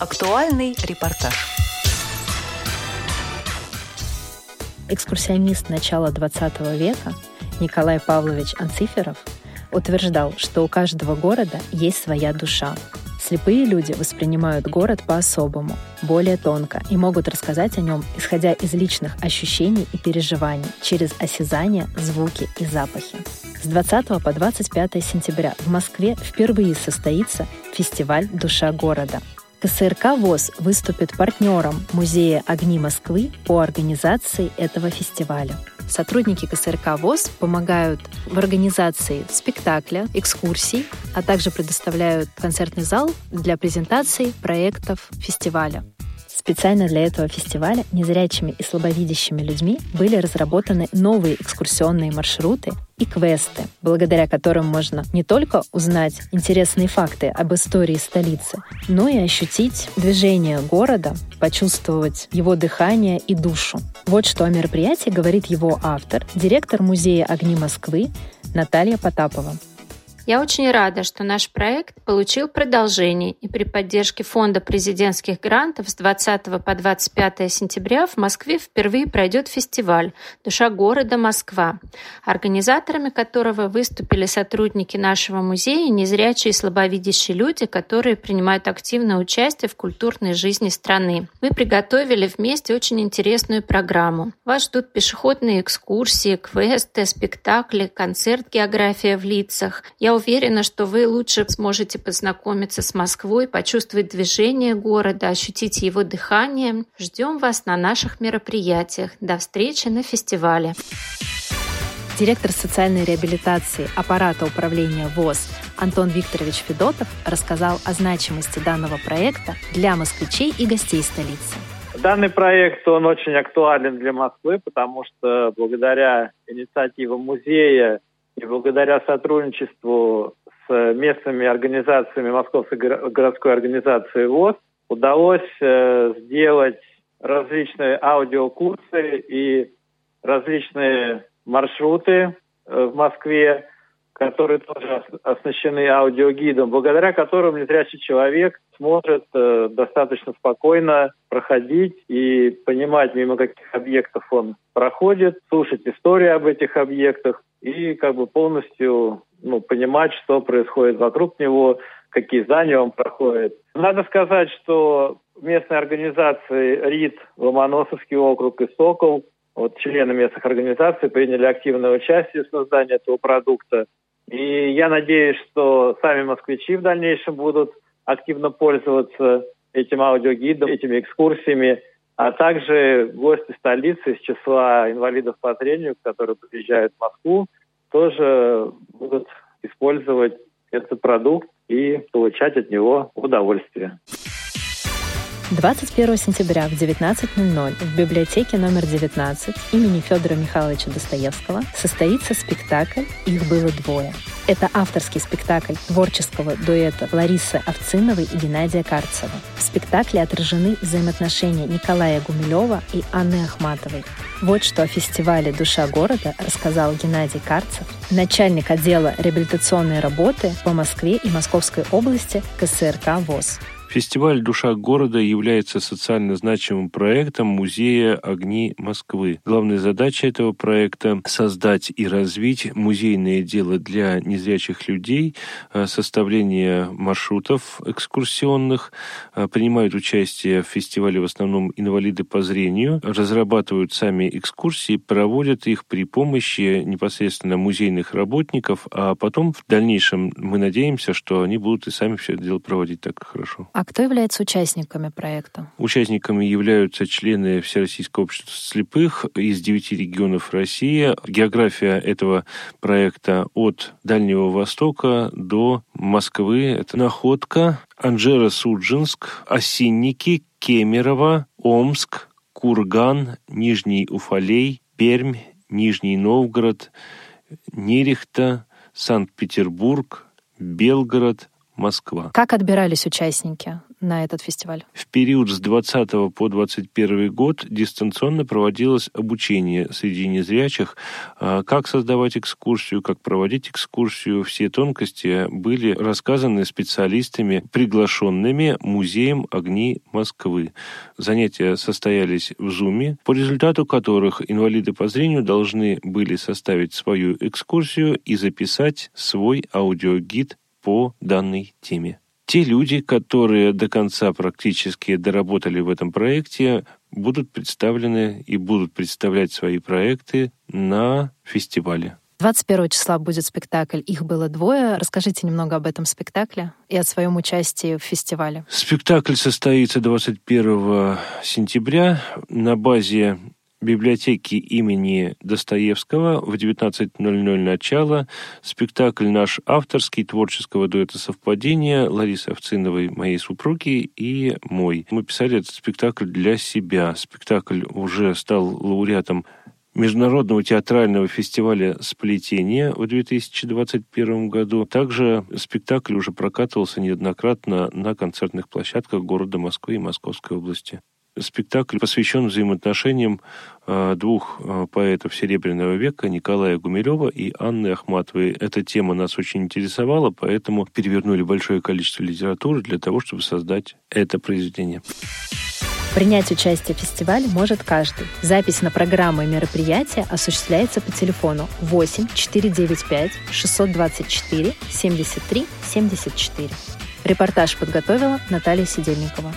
Актуальный репортаж. Экскурсионист начала XX века Николай Павлович Анциферов утверждал, что у каждого города есть своя душа. Слепые люди воспринимают город по-особому, более тонко и могут рассказать о нем, исходя из личных ощущений и переживаний, через осязание, звуки и запахи. С 20 по 25 сентября в Москве впервые состоится фестиваль «Душа города», КСРК ВОЗ выступит партнером Музея «Огни Москвы» по организации этого фестиваля. Сотрудники КСРК ВОЗ помогают в организации спектакля, экскурсий, а также предоставляют концертный зал для презентации проектов фестиваля. Специально для этого фестиваля незрячими и слабовидящими людьми были разработаны новые экскурсионные маршруты и квесты, благодаря которым можно не только узнать интересные факты об истории столицы, но и ощутить движение города, почувствовать его дыхание и душу. Вот что о мероприятии говорит его автор, директор Музея огни Москвы Наталья Потапова. Я очень рада, что наш проект получил продолжение и при поддержке Фонда президентских грантов с 20 по 25 сентября в Москве впервые пройдет фестиваль «Душа города Москва», организаторами которого выступили сотрудники нашего музея, незрячие и слабовидящие люди, которые принимают активное участие в культурной жизни страны. Мы приготовили вместе очень интересную программу. Вас ждут пешеходные экскурсии, квесты, спектакли, концерт «География в лицах». Я уверена, что вы лучше сможете познакомиться с Москвой, почувствовать движение города, ощутить его дыхание. Ждем вас на наших мероприятиях. До встречи на фестивале. Директор социальной реабилитации аппарата управления ВОЗ Антон Викторович Федотов рассказал о значимости данного проекта для москвичей и гостей столицы. Данный проект, он очень актуален для Москвы, потому что благодаря инициативам музея и благодаря сотрудничеству с местными организациями Московской городской организации ВОЗ удалось э, сделать различные аудиокурсы и различные маршруты э, в Москве, которые тоже оснащены аудиогидом, благодаря которым незрячий человек сможет э, достаточно спокойно проходить и понимать, мимо каких объектов он проходит, слушать истории об этих объектах и как бы полностью ну, понимать, что происходит вокруг него, какие здания он проходит. Надо сказать, что местные организации РИД, Ломоносовский округ и Сокол, вот члены местных организаций приняли активное участие в создании этого продукта. И я надеюсь, что сами москвичи в дальнейшем будут активно пользоваться этим аудиогидом, этими экскурсиями, а также гости столицы из числа инвалидов по зрению, которые приезжают в Москву, тоже будут использовать этот продукт и получать от него удовольствие. 21 сентября в 19.00 в библиотеке номер 19 имени Федора Михайловича Достоевского состоится спектакль «Их было двое». Это авторский спектакль творческого дуэта Ларисы Овциновой и Геннадия Карцева. В спектакле отражены взаимоотношения Николая Гумилева и Анны Ахматовой. Вот что о фестивале «Душа города» рассказал Геннадий Карцев, начальник отдела реабилитационной работы по Москве и Московской области КСРК ВОЗ. Фестиваль «Душа города» является социально значимым проектом Музея «Огни Москвы». Главная задача этого проекта – создать и развить музейное дело для незрячих людей, э, составление маршрутов экскурсионных. Э, принимают участие в фестивале в основном инвалиды по зрению, разрабатывают сами экскурсии, проводят их при помощи непосредственно музейных работников, а потом в дальнейшем мы надеемся, что они будут и сами все это дело проводить так хорошо. А кто является участниками проекта? Участниками являются члены Всероссийского общества слепых из девяти регионов России. География этого проекта от Дальнего Востока до Москвы. Это Находка, Анжера Суджинск, Осинники, Кемерово, Омск, Курган, Нижний Уфалей, Пермь, Нижний Новгород, Нерехта, Санкт-Петербург, Белгород, Москва. Как отбирались участники? на этот фестиваль? В период с 20 по 21 год дистанционно проводилось обучение среди незрячих, а, как создавать экскурсию, как проводить экскурсию. Все тонкости были рассказаны специалистами, приглашенными Музеем огни Москвы. Занятия состоялись в Зуме, по результату которых инвалиды по зрению должны были составить свою экскурсию и записать свой аудиогид по данной теме. Те люди, которые до конца практически доработали в этом проекте, будут представлены и будут представлять свои проекты на фестивале. 21 числа будет спектакль. Их было двое. Расскажите немного об этом спектакле и о своем участии в фестивале. Спектакль состоится 21 сентября на базе библиотеки имени Достоевского в 19.00 начало. Спектакль наш авторский, творческого дуэта совпадения Ларисы Овциновой, моей супруги, и мой. Мы писали этот спектакль для себя. Спектакль уже стал лауреатом Международного театрального фестиваля «Сплетение» в 2021 году. Также спектакль уже прокатывался неоднократно на концертных площадках города Москвы и Московской области. Спектакль посвящен взаимоотношениям э, двух э, поэтов Серебряного века Николая Гумилева и Анны Ахматовой. Эта тема нас очень интересовала, поэтому перевернули большое количество литературы для того, чтобы создать это произведение. Принять участие в фестивале может каждый. Запись на программы и мероприятия осуществляется по телефону 8 495 624 73 74. Репортаж подготовила Наталья Сидельникова.